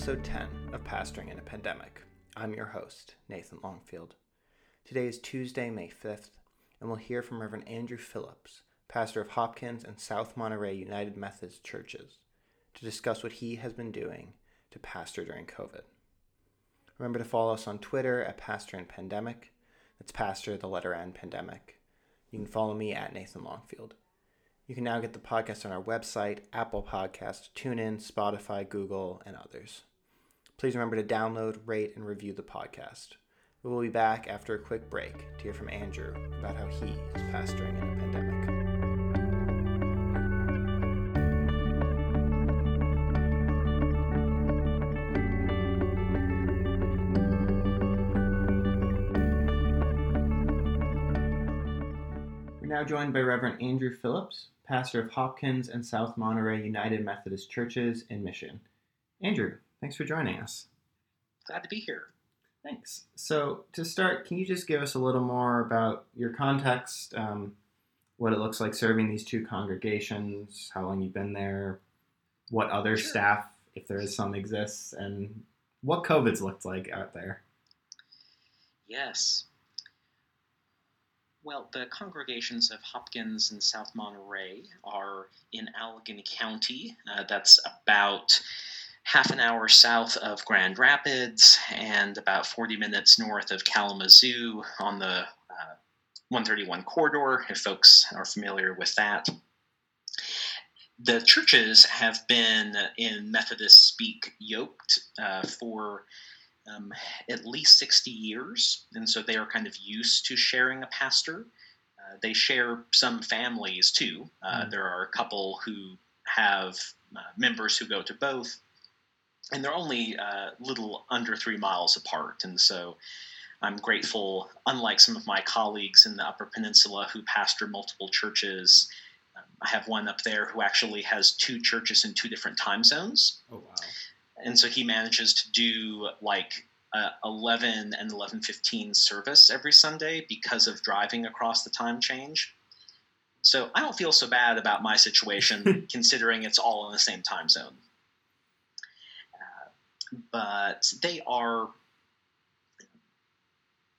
episode 10 of Pastoring in a Pandemic. I'm your host, Nathan Longfield. Today is Tuesday, May 5th, and we'll hear from Reverend Andrew Phillips, pastor of Hopkins and South Monterey United Methodist churches, to discuss what he has been doing to pastor during COVID. Remember to follow us on Twitter at Pastor and Pandemic. That's Pastor, the letter N, Pandemic. You can follow me at Nathan Longfield. You can now get the podcast on our website, Apple Podcast, TuneIn, Spotify, Google, and others. Please remember to download, rate, and review the podcast. We will be back after a quick break to hear from Andrew about how he is pastoring in a pandemic. We're now joined by Reverend Andrew Phillips, pastor of Hopkins and South Monterey United Methodist Churches in Mission. Andrew, thanks for joining us. Glad to be here. Thanks. So, to start, can you just give us a little more about your context, um, what it looks like serving these two congregations, how long you've been there, what other Sure. staff, if there is some, exists, and what COVID's looked like out there? Yes. Well, the congregations of Hopkins and South Monterey are in Allegan County. Uh, that's about half an hour south of Grand Rapids and about 40 minutes north of Kalamazoo on the uh, 131 corridor, if folks are familiar with that. The churches have been in Methodist speak yoked uh, for um, at least 60 years, and so they are kind of used to sharing a pastor. Uh, they share some families too. Uh, Mm. There are a couple who have uh, members who go to both, and they're only uh, little under three miles apart. And so I'm grateful, unlike some of my colleagues in the Upper Peninsula who pastor multiple churches. um, I have one up there who actually has two churches in two different time zones Oh, wow. and so he manages to do like uh, 11 and 11.15 service every sunday because of driving across the time change so i don't feel so bad about my situation considering it's all in the same time zone but they are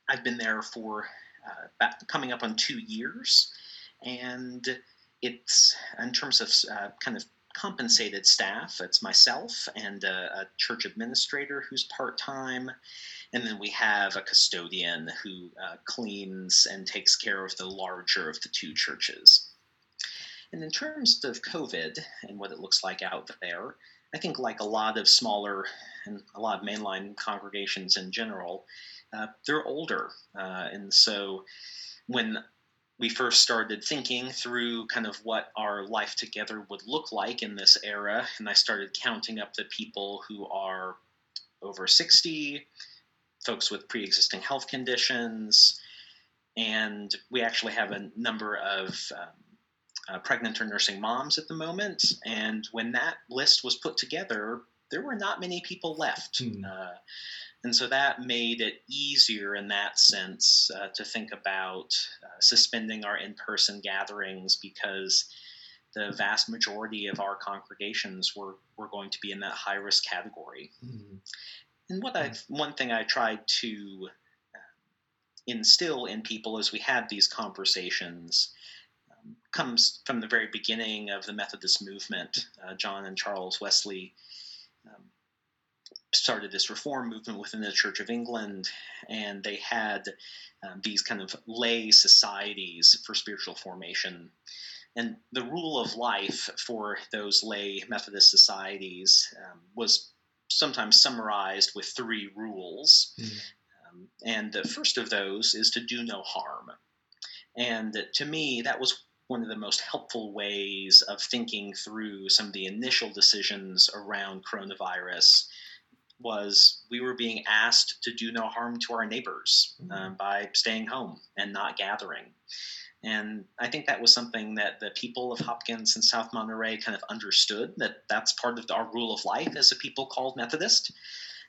i've been there for uh, about coming up on two years and it's in terms of uh, kind of compensated staff. It's myself and a, a church administrator who's part time. And then we have a custodian who uh, cleans and takes care of the larger of the two churches. And in terms of COVID and what it looks like out there, I think, like a lot of smaller and a lot of mainline congregations in general, uh, they're older. Uh, and so when we first started thinking through kind of what our life together would look like in this era, and I started counting up the people who are over 60, folks with pre existing health conditions, and we actually have a number of um, uh, pregnant or nursing moms at the moment. And when that list was put together, there were not many people left. Hmm. Uh, and so that made it easier in that sense uh, to think about uh, suspending our in person gatherings because the vast majority of our congregations were, were going to be in that high risk category. Mhm. And what I one thing I tried to uh, instill in people as we had these conversations comes from the very beginning of the Methodist movement. Uh, John and Charles Wesley um, started this reform movement within the Church of England, and they had um, these kind of lay societies for spiritual formation. And the rule of life for those lay Methodist societies um, was sometimes summarized with three rules. Mhm. Um, and the first of those is to do no harm. And to me, that was one of the most helpful ways of thinking through some of the initial decisions around coronavirus was we were being asked to do no harm to our neighbors um, by staying home and not gathering. And I think that was something that the people of Hopkins and South Monterey kind of understood that that's part of our rule of life as a people called Methodist.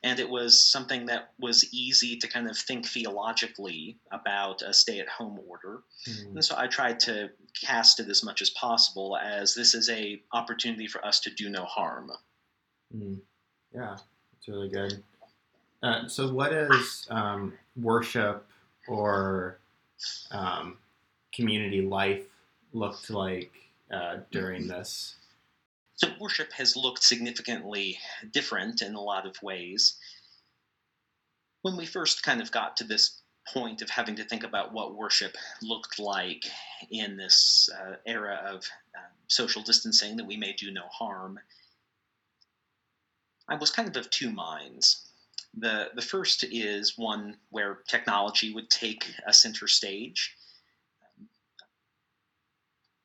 And it was something that was easy to kind of think theologically about a stay at home order. Mhm. And so I tried to cast it as much as possible as this is a opportunity for us to do no harm. Mhm. Yeah, It's really good. Uh, so, what does um, worship or um, community life looked like uh, during this? So, worship has looked significantly different in a lot of ways. When we first kind of got to this point of having to think about what worship looked like in this uh, era of uh, social distancing that we may do no harm, I was kind of of two minds. The, the first is one where technology would take a center stage.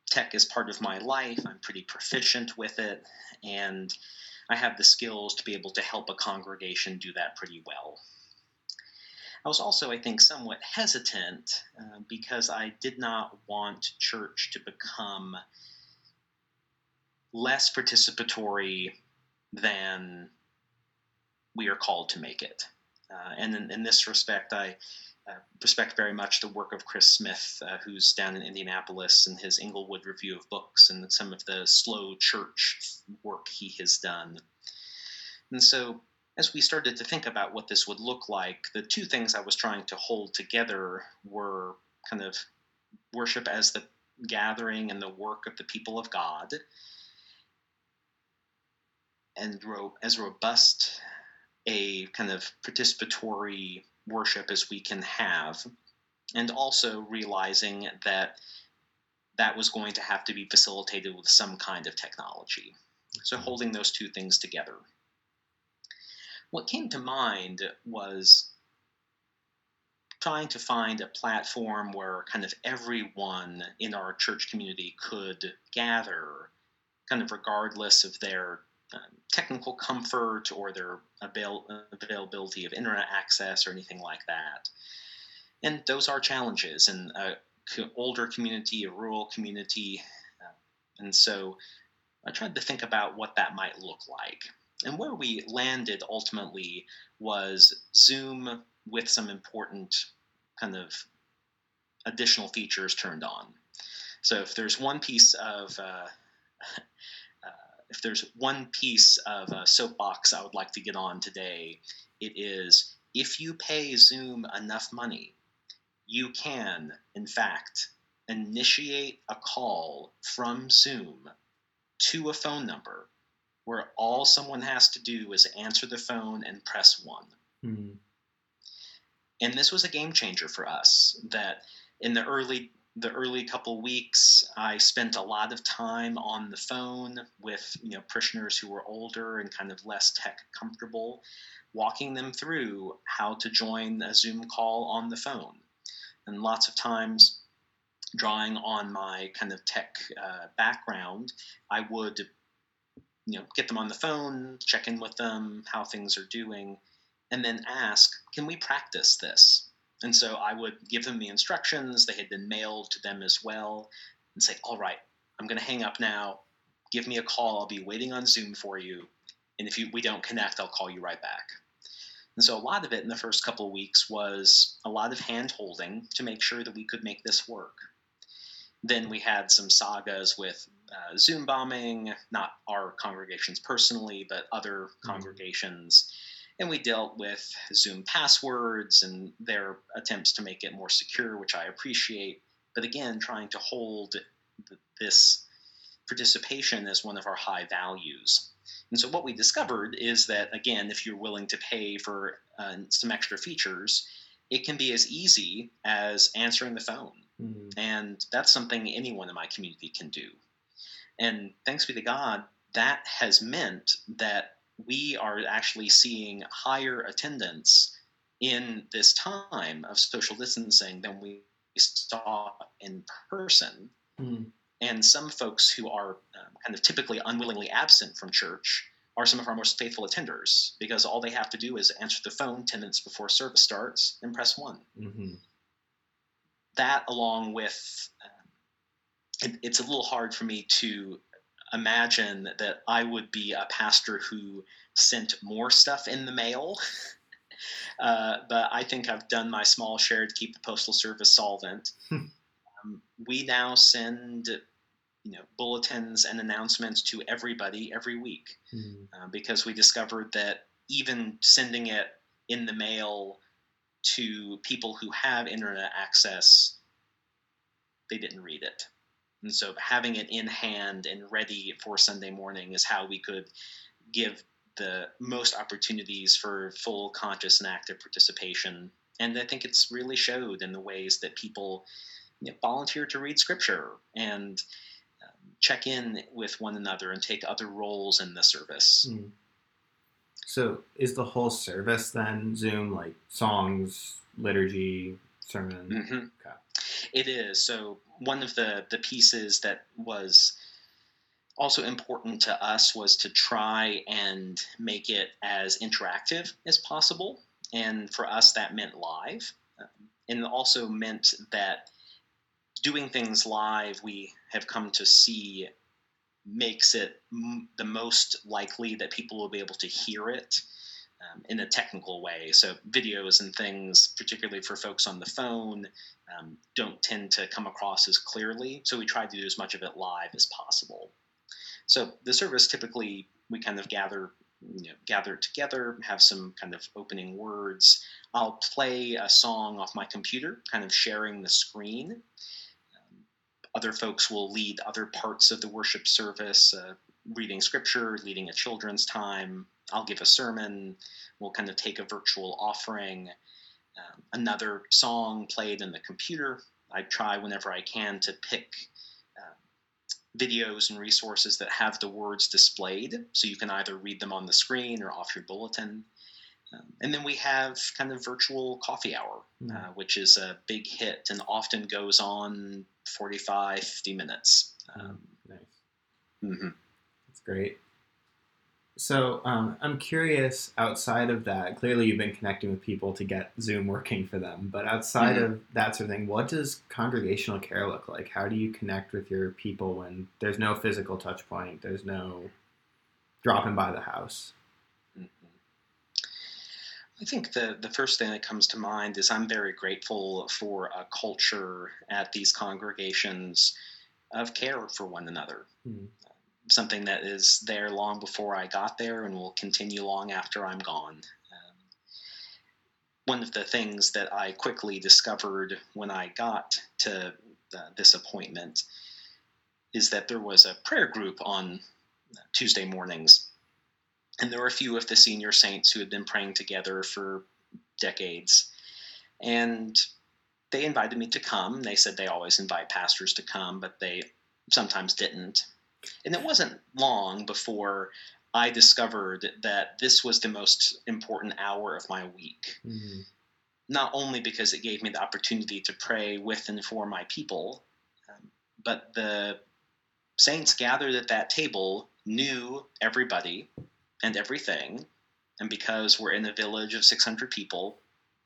Tech is part of my life. I'm pretty proficient with it, and I have the skills to be able to help a congregation do that pretty well. I was also, I think, somewhat hesitant uh, because I did not want church to become less participatory than we are called to make it. Uh, and in, in, this respect, I uh, respect very much the work of Chris Smith, uh, who's down in Indianapolis, and his Englewood Review of Books, and some of the slow church work he has done. And so as we started to think about what this would look like, the two things I was trying to hold together were kind of worship as the gathering and the work of the people of God, and as robust a kind of participatory worship as we can have, and also realizing that that was going to have to be facilitated with some kind of technology. So, mm-hmm. holding those two things together. What came to mind was trying to find a platform where kind of everyone in our church community could gather, kind of regardless of their um, technical comfort or their avail- availability of internet access or anything like that. And those are challenges in an older community, a rural community. Uh, and so I tried to think about what that might look like. And where we landed ultimately was Zoom with some important kind of additional features turned on. So if there's one piece of uh, uh, if there's one piece of a soapbox I would like to get on today, it is if you pay Zoom enough money, you can, in fact, initiate a call from Zoom to a phone number where all someone has to do is answer the phone and press one. Mm-hmm. And this was a game changer for us. That in the early the early couple weeks, I spent a lot of time on the phone with you know parishioners who were older and kind of less tech comfortable, walking them through how to join a Zoom call on the phone. And lots of times, drawing on my kind of tech uh, background, I would you know, get them on the phone, check in with them, how things are doing, and then ask, can we practice this? And so I would give them the instructions. They had been mailed to them as well, and say, all right, I'm going to hang up now. Give me a call. I'll be waiting on Zoom for you. And if you, we don't connect, I'll call you right back. And so a lot of it in the first couple of weeks was a lot of hand holding to make sure that we could make this work. Then we had some sagas with uh, Zoom bombing, not our congregations personally, but other mm-hmm. congregations. And we dealt with Zoom passwords and their attempts to make it more secure, which I appreciate. But again, trying to hold th- this participation as one of our high values. And so, what we discovered is that, again, if you're willing to pay for uh, some extra features, it can be as easy as answering the phone. Mm-hmm. And that's something anyone in my community can do. And thanks be to God, that has meant that we are actually seeing higher attendance in this time of social distancing than we saw in person. Mm. And some folks who are um, kind of typically unwillingly absent from church are some of our most faithful attenders because all they have to do is answer the phone 10 minutes before service starts and press one. Mm-hmm. That, along with um, it, it's a little hard for me to imagine that I would be a pastor who sent more stuff in the mail. uh, but I think I've done my small share to keep the postal service solvent. Hmm. um, we now send you know bulletins and announcements to everybody every week mm-hmm. uh, because we discovered that even sending it in the mail to people who have internet access, they didn't read it. And so having it in hand and ready for Sunday morning is how we could give the most opportunities for full conscious and active participation. And I think it's really showed in the ways that people you know, volunteer to read scripture and um, check in with one another and take other roles in the service. Mm. So, is the whole service then Zoom, like songs, liturgy, sermon? Mm-hmm. Okay. It is. So, one of the, the pieces that was also important to us was to try and make it as interactive as possible. And for us, that meant live. Um, and also meant that doing things live, we have come to see makes it m- the most likely that people will be able to hear it um, in a technical way. So, videos and things, particularly for folks on the phone, um, don't tend to come across as clearly. So, we try to do as much of it live as possible. So, the service typically we kind of gather. You know, gather together, have some kind of opening words. I'll play a song off my computer, kind of sharing the screen other folks will lead other parts of the worship service, uh, reading scripture, leading a children's time. I'll give a sermon. We'll kind of take a virtual offering. Um, another song played in the computer. I try whenever I can to pick uh, videos and resources that have the words displayed, so you can either read them on the screen or off your bulletin. Um, and then we have kind of virtual coffee hour, mm. uh, which is a big hit and often goes on 45, 50 minutes. Um, nice. Mm-hmm. That's great. So um, I'm curious. Outside of that, clearly you've been connecting with people to get Zoom working for them. But outside mm-hmm. of that sort of thing, what does congregational care look like? How do you connect with your people when there's no physical touch point? There's no dropping by the house. I think the, the first thing that comes to mind is I'm very grateful for a culture at these congregations of care for one another. Mm-hmm. Something that is there long before I got there and will continue long after I'm gone. Um, one of the things that I quickly discovered when I got to uh, this appointment is that there was a prayer group on Tuesday mornings and there were a few of the senior saints who had been praying together for decades. And they invited me to come. They said they always invite pastors to come, but they sometimes didn't. And it wasn't long before I discovered that this was the most important hour of my week. Mm-hmm. Not only because it gave me the opportunity to pray with and for my people, um, but the saints gathered at that table knew everybody and everything. And because we're in a village of 600 people,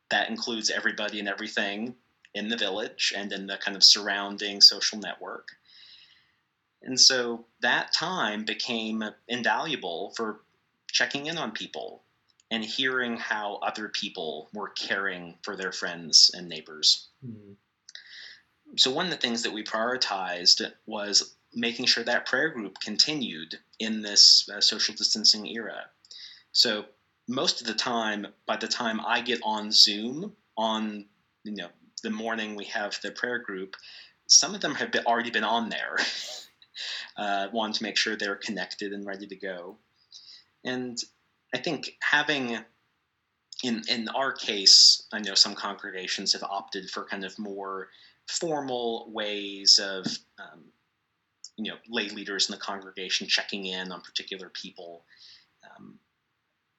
that includes everybody and everything in the village and in the kind of surrounding social network. And so that time became invaluable for checking in on people and hearing how other people were caring for their friends and neighbors. Mm-hmm. So, one of the things that we prioritized was making sure that prayer group continued in this uh, social distancing era. So most of the time, by the time I get on Zoom on you know the morning we have the prayer group, some of them have been, already been on there. uh, to make sure they're connected and ready to go. And I think having in in our case, I know some congregations have opted for kind of more formal ways of um, you know lay leaders in the congregation checking in on particular people. Um,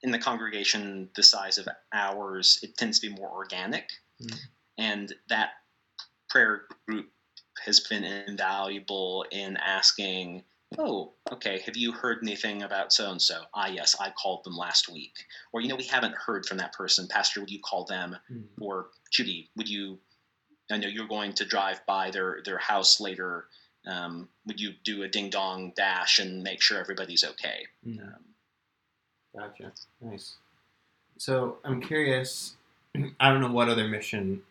in the congregation the size of ours, it tends to be more organic, mm-hmm. and that prayer group has been invaluable in asking. Oh, okay. Have you heard anything about so and so? Ah, yes, I called them last week. Or, you know, we haven't heard from that person. Pastor, would you call them? Mm-hmm. Or, Judy, would you? I know you're going to drive by their their house later um, would you do a ding dong dash and make sure everybody's okay? Mm. Um, gotcha. Nice. So I'm curious. I don't know what other mission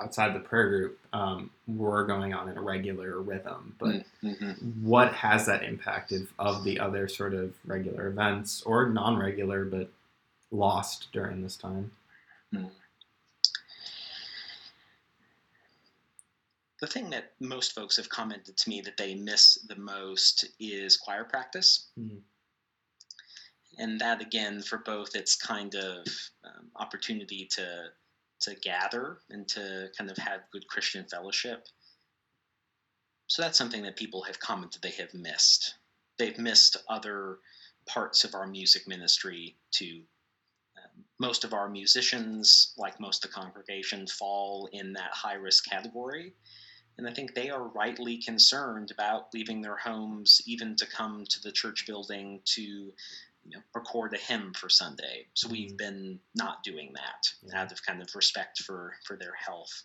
outside the prayer group um, were going on in a regular rhythm, but mm-hmm. what has that impact of the other sort of regular events or non-regular, but lost during this time? Mm. The thing that most folks have commented to me that they miss the most is choir practice. Mm. And that, again, for both its kind of um, opportunity to to gather and to kind of have good Christian fellowship. So that's something that people have commented they have missed. They've missed other parts of our music ministry to um, most of our musicians, like most of the congregation, fall in that high risk category. And I think they are rightly concerned about leaving their homes, even to come to the church building to you know, record a hymn for Sunday. So we've Mm-hmm. been not doing that Yeah. out of kind of respect for, for their health.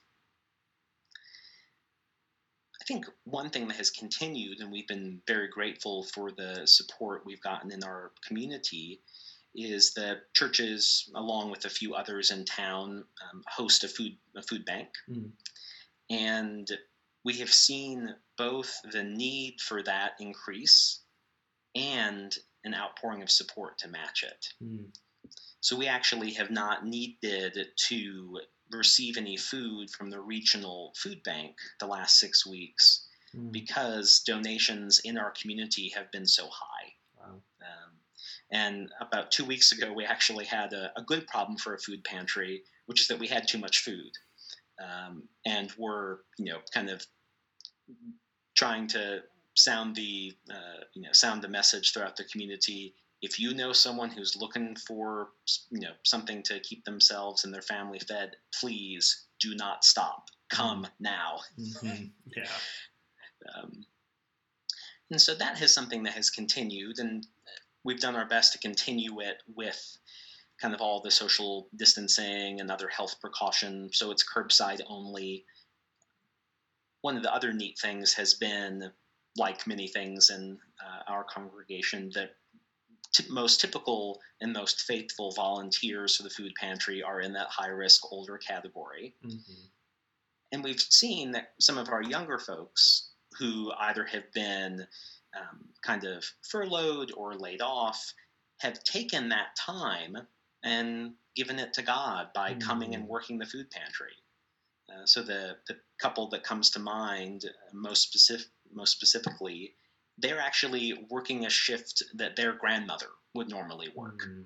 I think one thing that has continued, and we've been very grateful for the support we've gotten in our community, is that churches, along with a few others in town, um, host a food a food bank, Mm. and we have seen both the need for that increase and an outpouring of support to match it. Mm. So we actually have not needed to receive any food from the regional food bank the last six weeks Mm. because donations in our community have been so high. Wow. Um, and about two weeks ago, we actually had a, a good problem for a food pantry, which is that we had too much food. Um, and we're, you know, kind of trying to sound the, uh, you know, sound the message throughout the community. If you know someone who's looking for, you know, something to keep themselves and their family fed, please do not stop. Come now. Mhm. Yeah. Um, and so that is something that has continued, and we've done our best to continue it with kind of all the social distancing and other health precautions. So it's curbside only. One of the other neat things has been, like many things in uh, our congregation, that t- most typical and most faithful volunteers for the food pantry are in that high risk older category. Mhm. And we've seen that some of our younger folks who either have been um, kind of furloughed or laid off have taken that time and given it to God by coming and working the food pantry. Uh, so the, the couple that comes to mind uh, most specific, most specifically, they're actually working a shift that their grandmother would normally work Mm.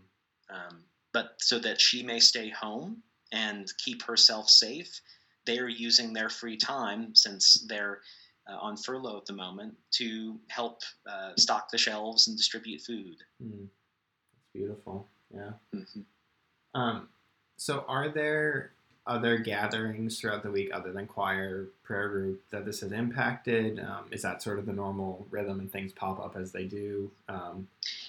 um, but so that she may stay home and keep herself safe, they are using their free time since they're uh, on furlough at the moment to help uh, stock the shelves and distribute food. Mm. That's beautiful. Yeah. Mhm. Um, so, are there other gatherings throughout the week other than choir, prayer group that this has impacted? Um, is that sort of the normal rhythm and things pop up as they do? Um,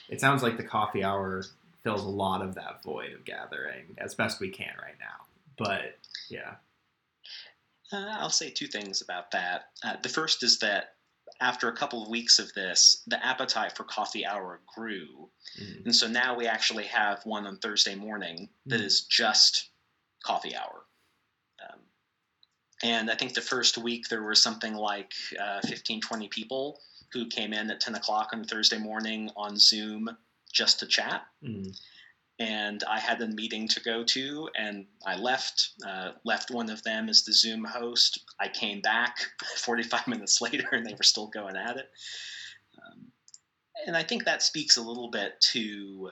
it sounds like the coffee hour fills a lot of that void of gathering as best we can right now. But yeah. Uh, I'll say two things about that. Uh, the first is that after a couple of weeks of this, the appetite for coffee hour grew. Mm. And so now we actually have one on Thursday morning that Mm. is just coffee hour. And I think the first week there were something like uh, 15, 20 people who came in at 10 o'clock on Thursday morning on Zoom just to chat. Mm. And I had a meeting to go to, and I left. Uh, left one of them as the Zoom host. I came back 45 minutes later, and they were still going at it. Um, and I think that speaks a little bit to,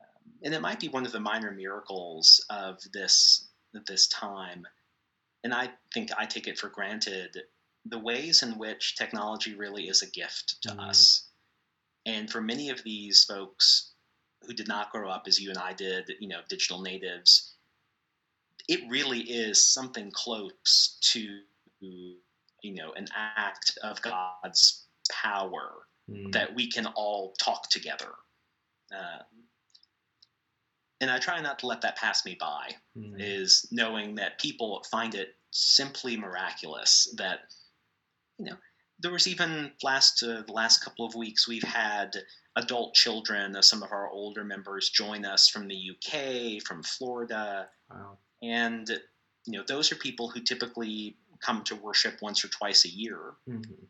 um, and it might be one of the minor miracles of this of this time. And I think I take it for granted the ways in which technology really is a gift to Mm. us. And for many of these folks who did not grow up as you and I did, you know, digital natives, it really is something close to, you know, an act of God's power Mm. that we can all talk together. Uh, and I try not to let that pass me by, Mm. is knowing that people find it simply miraculous that, you know, there was even last uh, the last couple of weeks we've had adult children of some of our older members join us from the UK, from Florida, Wow. and you know those are people who typically come to worship once or twice a year Mhm.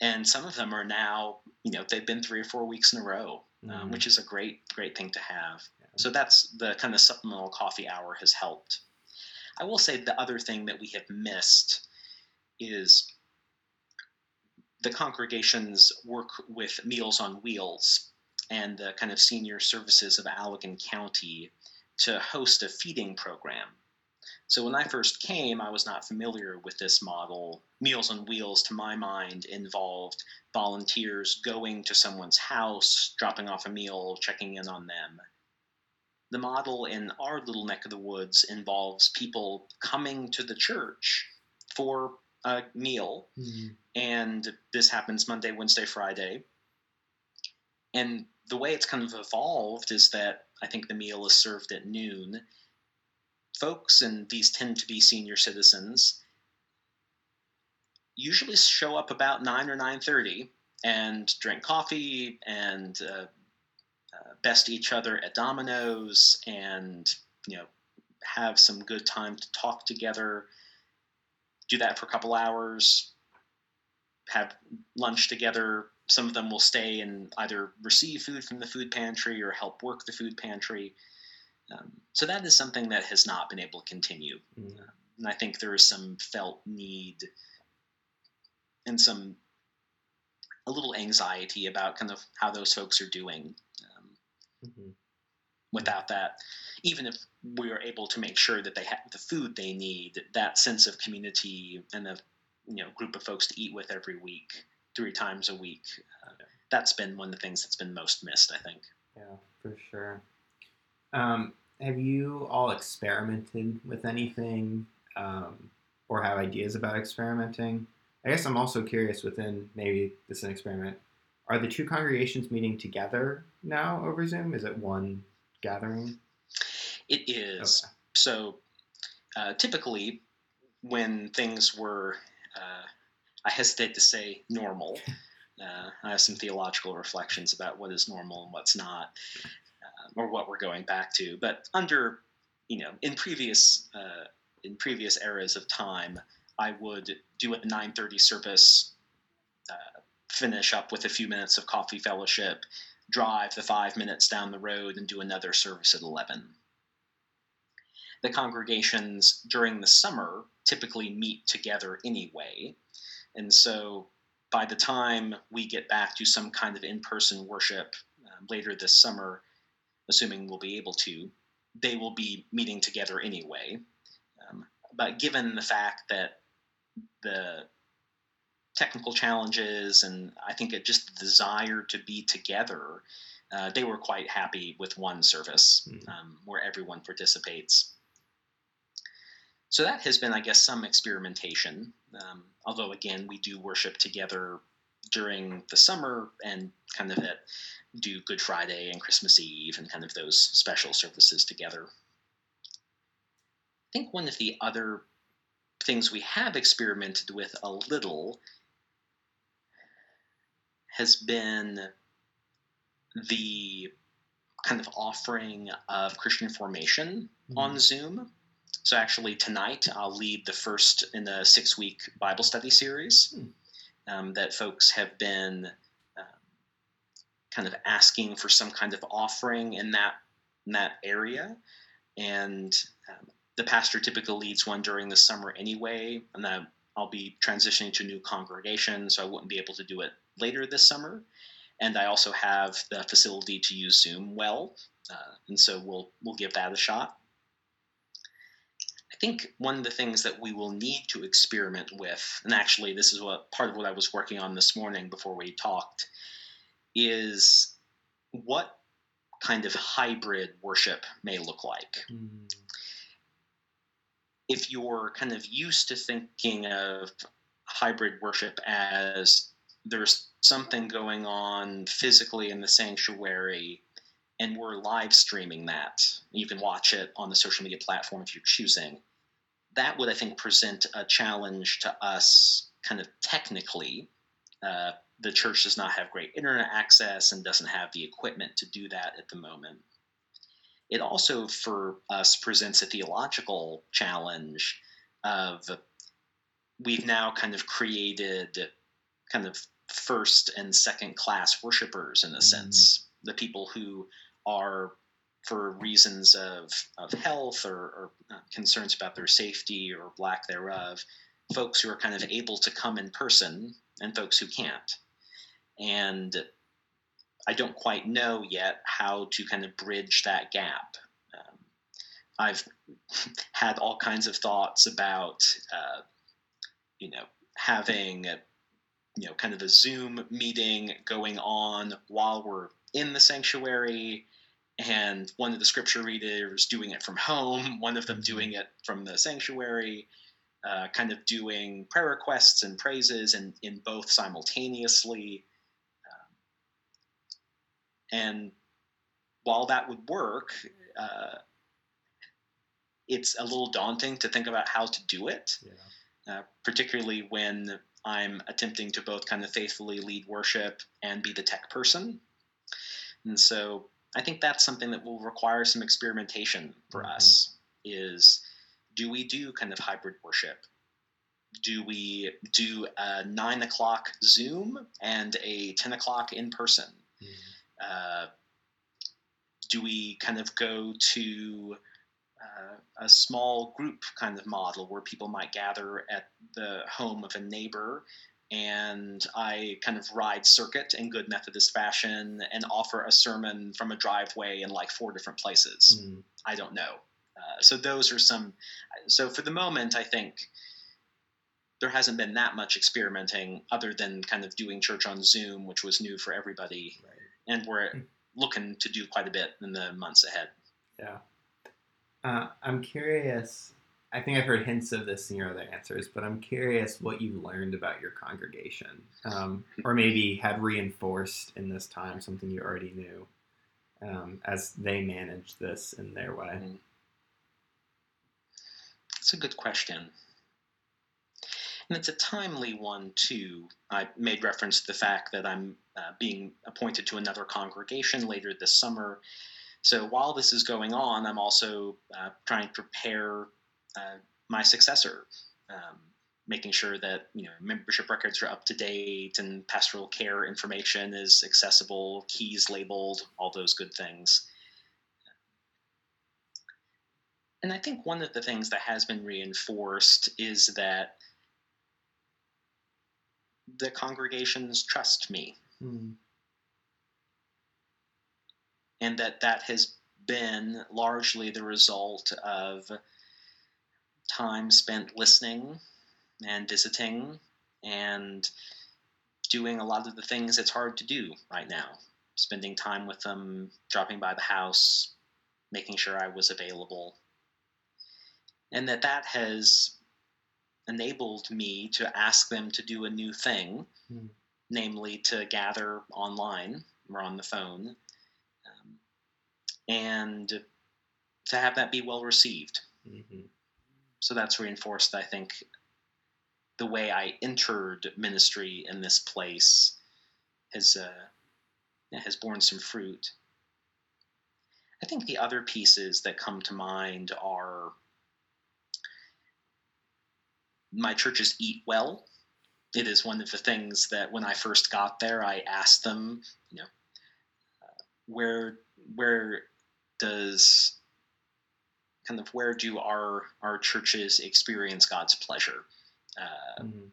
and some of them are now you know they've been three or four weeks in a row um, Mhm. which is a great great thing to have Yeah. So that's the kind of supplemental coffee hour has helped. I will say the other thing that we have missed is the congregations work with Meals on Wheels and the kind of senior services of Allegan County to host a feeding program. So when I first came, I was not familiar with this model. Meals on Wheels, to my mind, involved volunteers going to someone's house, dropping off a meal, checking in on them. The model in our little neck of the woods involves people coming to the church for a meal, mm-hmm. and this happens Monday, Wednesday, Friday. And the way it's kind of evolved is that I think the meal is served at noon. Folks, and these tend to be senior citizens, usually show up about nine or nine thirty and drink coffee and uh, best each other at dominoes and you know have some good time to talk together do that for a couple hours, have lunch together. Some of them will stay and either receive food from the food pantry or help work the food pantry. Um, so that is something that has not been able to continue. Mm. Uh, and I think there is some felt need and some a little anxiety about kind of how those folks are doing. Mm-hmm. Without that, even if we are able to make sure that they have the food they need, that sense of community and a you know group of folks to eat with every week, three times a week. Uh, that's been one of the things that's been most missed, I think. Yeah, for sure. Um, have you all experimented with anything um, or have ideas about experimenting? I guess I'm also curious within maybe this is an experiment. Are the two congregations meeting together now over Zoom? Is it one gathering? It is. Okay. So uh, typically, when things were, uh, I hesitate to say normal, uh, I have some theological reflections about what is normal and what's not, uh, or what we're going back to. But under, you know, in previous uh, in previous eras of time, I would do a 9:30 service, finish up with a few minutes of coffee fellowship, drive the five minutes down the road, and do another service at 11 the congregations during the summer typically meet together anyway. And so by the time we get back to some kind of in person worship um, later this summer, assuming we'll be able to, they will be meeting together anyway. Um, but given the fact that the technical challenges and I think it just the desire to be together, uh, they were quite happy with one service mm-hmm. um, where everyone participates. So that has been, I guess, some experimentation. Um, although, again, we do worship together during the summer and kind of at, do Good Friday and Christmas Eve and kind of those special services together. I think one of the other things we have experimented with a little has been the kind of offering of Christian formation mm-hmm. on Zoom. So actually, tonight I'll lead the first in the six week Bible study series hmm. um, that folks have been uh, kind of asking for some kind of offering in that in that area, and um, the pastor typically leads one during the summer anyway, and then I'll be transitioning to a new congregation, so I wouldn't be able to do it later this summer. And I also have the facility to use Zoom well, uh, and so we'll we'll give that a shot I think one of the things that we will need to experiment with, and actually this is what part of what I was working on this morning before we talked, is what kind of hybrid worship may look like. Mm. If you're kind of used to thinking of hybrid worship as there's something going on physically in the sanctuary and we're live streaming that. You can watch it on the social media platform if you're choosing that would, I think, present a challenge to us kind of technically. Uh, the church does not have great internet access and doesn't have the equipment to do that at the moment. It also, for us, presents a theological challenge of we've now kind of created kind of first and second class worshipers in a mm-hmm. sense, the people who are for reasons of, of health or, or uh, concerns about their safety or lack thereof, folks who are kind of able to come in person and folks who can't. And I don't quite know yet how to kind of bridge that gap. Um, I've had all kinds of thoughts about, uh, you know, having, you know, kind of a Zoom meeting going on while we're in the sanctuary, and one of the scripture readers doing it from home, one of them doing it from the sanctuary, uh, kind of doing prayer requests and praises and in both simultaneously. Um, and while that would work, uh, it's a little daunting to think about how to do it, yeah. uh, particularly when I'm attempting to both kind of faithfully lead worship and be the tech person. And so I think that's something that will require some experimentation for mm-hmm. us is do we do kind of hybrid worship? Do we do a nine o'clock Zoom and a 10 o'clock in person? Mm-hmm. Uh, do we kind of go to uh, a small group kind of model where people might gather at the home of a neighbor and I kind of ride circuit in good Methodist fashion and offer a sermon from a driveway in like four different places. Mm. I don't know. Uh, so those are some. So for the moment, I think there hasn't been that much experimenting other than kind of doing church on Zoom, which was new for everybody, right. and we're hmm. looking to do quite a bit in the months ahead. Yeah. Uh, I'm curious I think I've heard hints of this in your other answers, but I'm curious what you learned about your congregation, um, or maybe had reinforced in this time something you already knew um, as they managed this in their way. Mm-hmm. That's a good question. And it's a timely one, too. I made reference to the fact that I'm uh, being appointed to another congregation later this summer. So while this is going on, I'm also uh, trying to prepare uh, my successor, um, making sure that you know membership records are up to date and pastoral care information is accessible, keys labeled, all those good things. And I think one of the things that has been reinforced is that the congregations trust me. Mm. And that that has been largely the result of time spent listening and visiting and doing a lot of the things it's hard to do right now. Spending time with them, dropping by the house, making sure I was available. And that that has enabled me to ask them to do a new thing, mm. namely to gather online or on the phone, and to have that be well received. Mm-hmm so that's reinforced, I think, the way I entered ministry in this place has uh, has borne some fruit. I think the other pieces that come to mind are my churches eat well. It is one of the things that when I first got there, I asked them, you know, uh, where where does kind of where do our our churches experience God's pleasure? Uh, mm-hmm.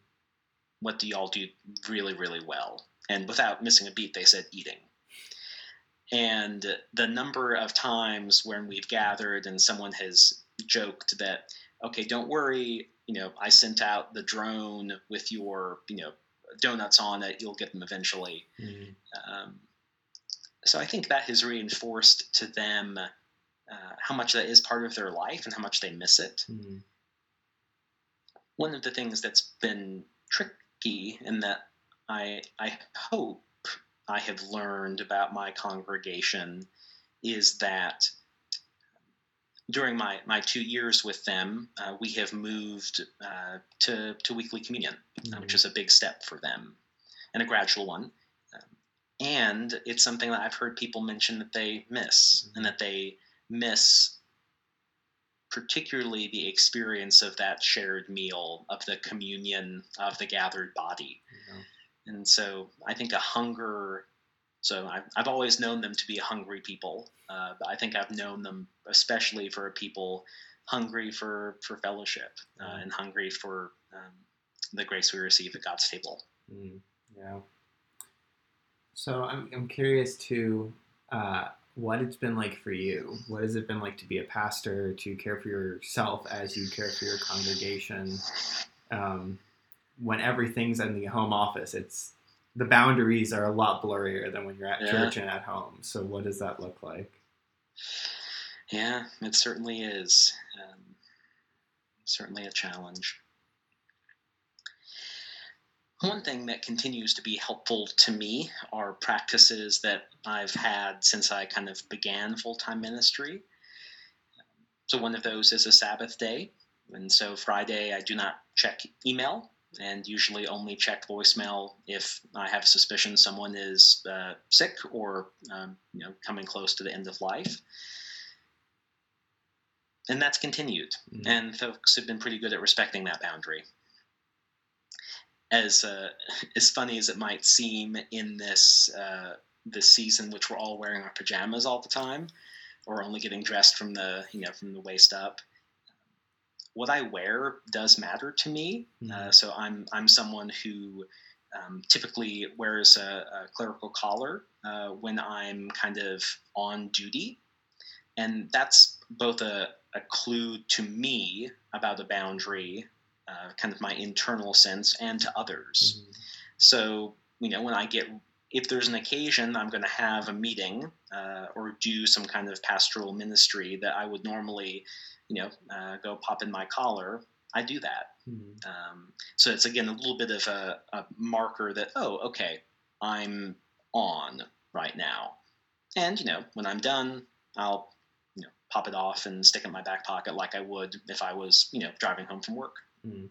What do y'all do really really well? And without missing a beat, they said eating. And the number of times when we've gathered and someone has joked that, okay, don't worry, you know, I sent out the drone with your, you know, donuts on it. You'll get them eventually. Mm-hmm. Um, so I think that has reinforced to them uh, how much that is part of their life and how much they miss it. Mm-hmm. One of the things that's been tricky and that I I hope I have learned about my congregation is that during my, my two years with them, uh, we have moved uh, to, to weekly communion, mm-hmm. uh, which is a big step for them and a gradual one. And it's something that I've heard people mention that they miss mm-hmm. and that they miss particularly the experience of that shared meal, of the communion of the gathered body. And so I think a hunger So I've, I've always known them to be hungry people. Uh, but I think I've known them especially for people hungry for, for fellowship uh, and hungry for um, the grace we receive at God's table. Mm, yeah. So I'm, I'm curious to uh, what it's been like for you. What has it been like to be a pastor, to care for yourself as you care for your congregation? Um, when everything's in the home office, it's the boundaries are a lot blurrier than when you're at yeah. church and at home. So what does that look like? Yeah, it certainly is. Um, certainly a challenge. One thing that continues to be helpful to me are practices that I've had since I kind of began full time ministry. So, one of those is a Sabbath day. And so, Friday, I do not check email and usually only check voicemail if I have suspicion someone is uh, sick or um, you know coming close to the end of life. And that's continued, mm-hmm. and folks have been pretty good at respecting that boundary as uh, as funny as it might seem in this uh, this season, which we're all wearing our pajamas all the time, or only getting dressed from the you know from the waist up. What I wear does matter to me. Mm-hmm. Uh, so I'm I'm someone who um, typically wears a, a clerical collar uh, when I'm kind of on duty, and that's both a, a clue to me about a boundary uh, kind of my internal sense and to others. Mm-hmm. So, you know, when I get, if there's an occasion I'm going to have a meeting uh, or do some kind of pastoral ministry that I would normally, you know, uh, go pop in my collar, I do that. Mm-hmm. Um, so it's again a little bit of a, a marker that, oh, okay, I'm on right now. And, you know, when I'm done, I'll you know, pop it off and stick it in my back pocket like I would if I was, you know, driving home from work. Mm.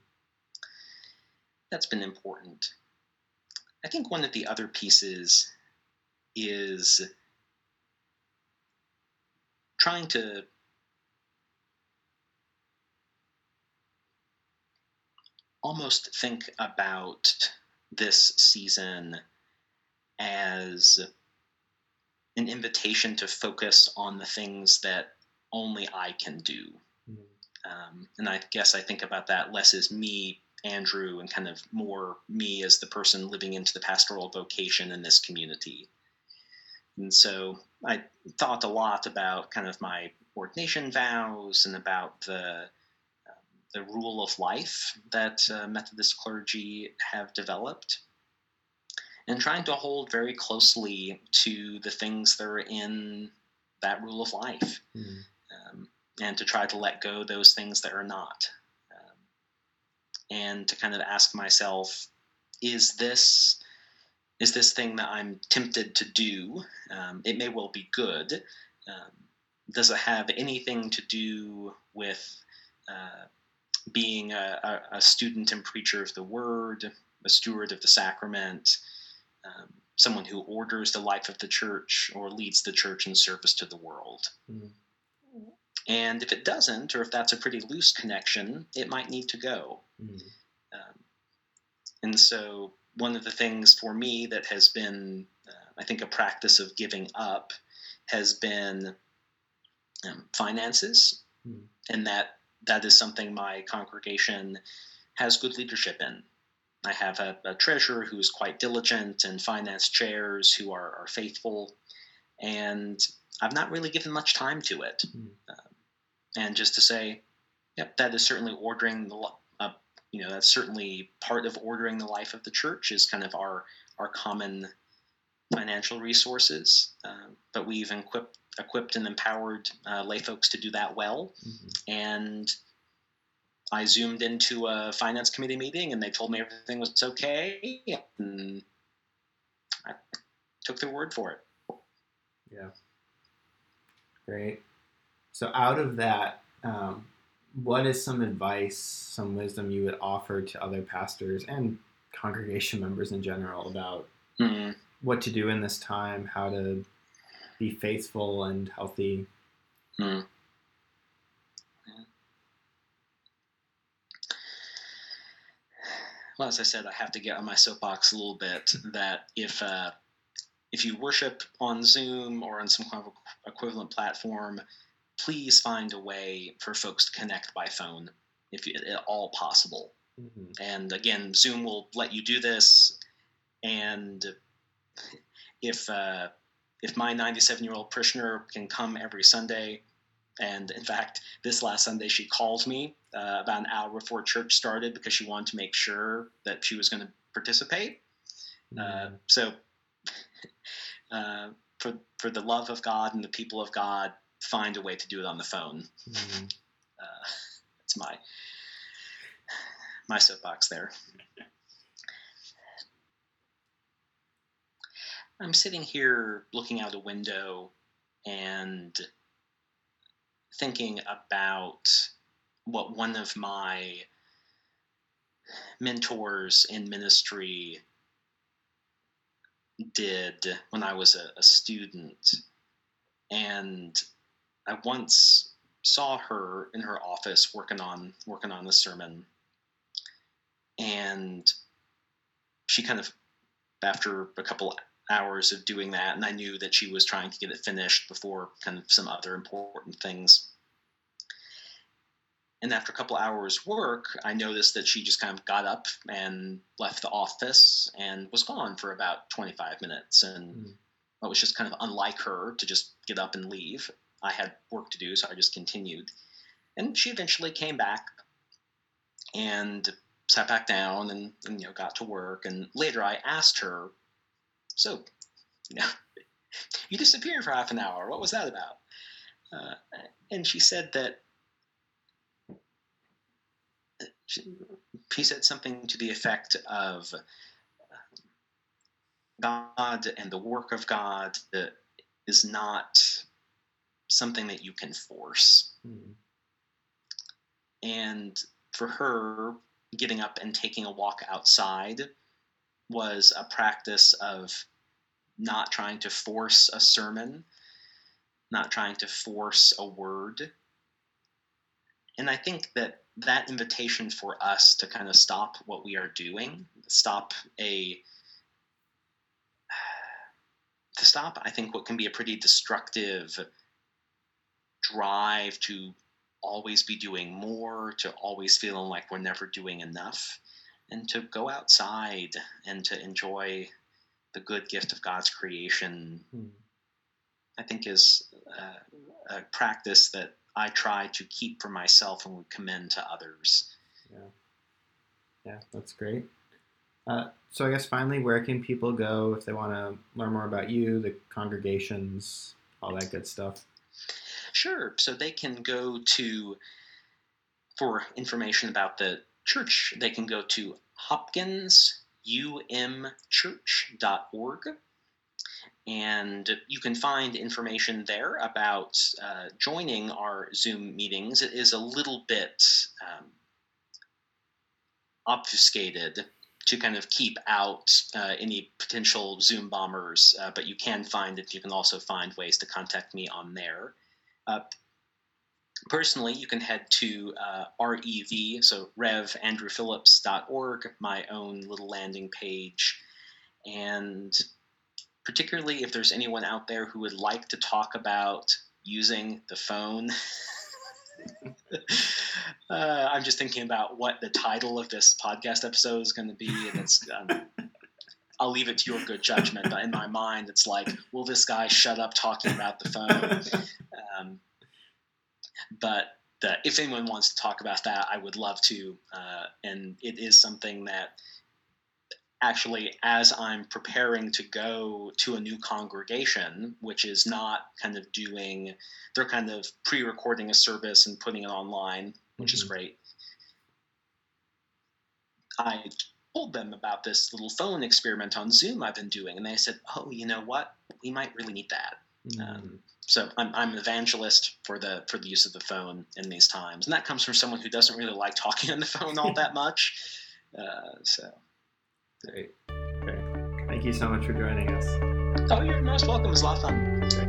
That's been important. I think one of the other pieces is trying to almost think about this season as an invitation to focus on the things that only I can do. Um, and I guess I think about that less as me, Andrew, and kind of more me as the person living into the pastoral vocation in this community. And so I thought a lot about kind of my ordination vows and about the um, the rule of life that uh, Methodist clergy have developed, and trying to hold very closely to the things that are in that rule of life. Mm. Um, and to try to let go those things that are not. Um, and to kind of ask myself, is this is this thing that I'm tempted to do? Um, it may well be good. Um, does it have anything to do with uh, being a, a, student and preacher of the word, a steward of the sacrament, um, someone who orders the life of the church or leads the church in service to the world? Mm. And if it doesn't, or if that's a pretty loose connection, it might need to go. Mm. Um, and so, one of the things for me that has been, uh, I think, a practice of giving up has been um, finances, mm. and that that is something my congregation has good leadership in. I have a, a treasurer who is quite diligent and finance chairs who are, are faithful, and I've not really given much time to it. Mm. Um, and just to say, yep, that is certainly ordering the, uh, you know, that's certainly part of ordering the life of the church is kind of our our common financial resources. Uh, but we've equipped equipped and empowered uh, lay folks to do that well, mm-hmm. and. I zoomed into a finance committee meeting and they told me everything was okay. And I took their word for it. Yeah. Great. So, out of that, um, what is some advice, some wisdom you would offer to other pastors and congregation members in general about mm-hmm. what to do in this time, how to be faithful and healthy? Mm. Well, as I said, I have to get on my soapbox a little bit. That if uh, if you worship on Zoom or on some kind of equivalent platform, please find a way for folks to connect by phone if at all possible. Mm-hmm. And again, Zoom will let you do this. And if uh, if my 97 year old parishioner can come every Sunday, and in fact, this last Sunday she called me uh, about an hour before church started because she wanted to make sure that she was going to participate. Uh, mm-hmm. Uh, so, uh, for for the love of God and the people of God, find a way to do it on the phone. Mm-hmm. Uh, that's my my soapbox there. I'm sitting here looking out a window and thinking about what one of my mentors in ministry did when I was a, a student. And I once saw her in her office working on working on the sermon. And she kind of after a couple hours of doing that and i knew that she was trying to get it finished before kind of some other important things. And after a couple hours work i noticed that she just kind of got up and left the office and was gone for about 25 minutes. And mm. it was just kind of unlike her to just get up and leave i had work to do so i just continued. And she eventually came back and sat back down and, and, you know got to work. And later i asked her so you know you disappeared for half an hour. What was that about? Uh, and she said that she, he said something to the effect of god and the work of god that is not something that you can force mm. and for her getting up and taking a walk outside was a practice of not trying to force a sermon, not trying to force a word. And I think that that invitation for us to kind of stop what we are doing, stop a to stop, I think, what can be a pretty destructive drive to always be doing more, to always feeling like we're never doing enough, and to go outside and to enjoy the good gift of God's creation, hmm. I think is a, a practice that I try to keep for myself and would commend to others. Yeah, yeah, that's great. Uh, so I guess finally, where can people go if they want to learn more about you, the congregations, all that good stuff? Sure. So they can go to, for information about the church, they can go to hopkinsumchurch.org. And you can find information there about uh, joining our Zoom meetings. It is a little bit um, obfuscated to kind of keep out uh, any potential Zoom bombers, uh, but you can find it. You can also find ways to contact me on there. Uh, personally, you can head to uh, REV, so revandrewphillips.org, my own little landing page. And particularly if there's anyone out there who would like to talk about using the phone. uh, I'm just thinking about what the title of this podcast episode is going to be, and it's um, I'll leave it to your good judgment. But in my mind, it's like, will this guy shut up talking about the phone? Um, but the, if anyone wants to talk about that, I would love to. Uh, and it is something that actually, as I'm preparing to go to a new congregation, which is not kind of doing, they're kind of pre recording a service and putting it online, which mm-hmm. is great. I told them about this little phone experiment on Zoom I've been doing, and they said, "Oh, you know what? We might really need that." Mm-hmm. Um, so I'm, I'm an evangelist for the for the use of the phone in these times, and that comes from someone who doesn't really like talking on the phone all that much. Uh, so, great, great. Thank you so much for joining us. Oh, you're most welcome. It was a lot of fun. Great,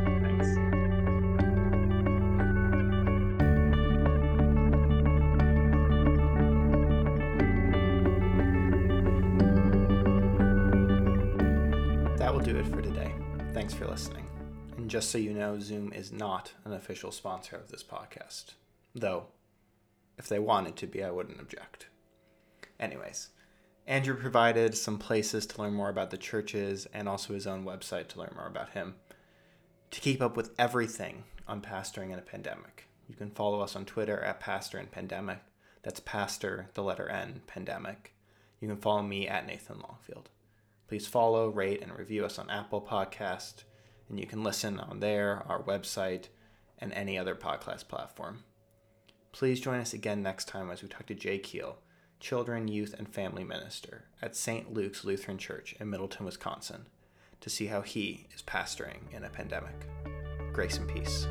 it for today. Thanks for listening. And just so you know, Zoom is not an official sponsor of this podcast. Though, if they wanted to be, I wouldn't object. Anyways, Andrew provided some places to learn more about the churches and also his own website to learn more about him. To keep up with everything on pastoring in a pandemic, you can follow us on Twitter at Pastor and Pandemic. That's Pastor, the letter N, Pandemic. You can follow me at Nathan Longfield. Please follow, rate, and review us on Apple Podcast, and you can listen on there, our website, and any other podcast platform. Please join us again next time as we talk to Jay Keel, children, youth, and family minister at St. Luke's Lutheran Church in Middleton, Wisconsin, to see how he is pastoring in a pandemic. Grace and peace.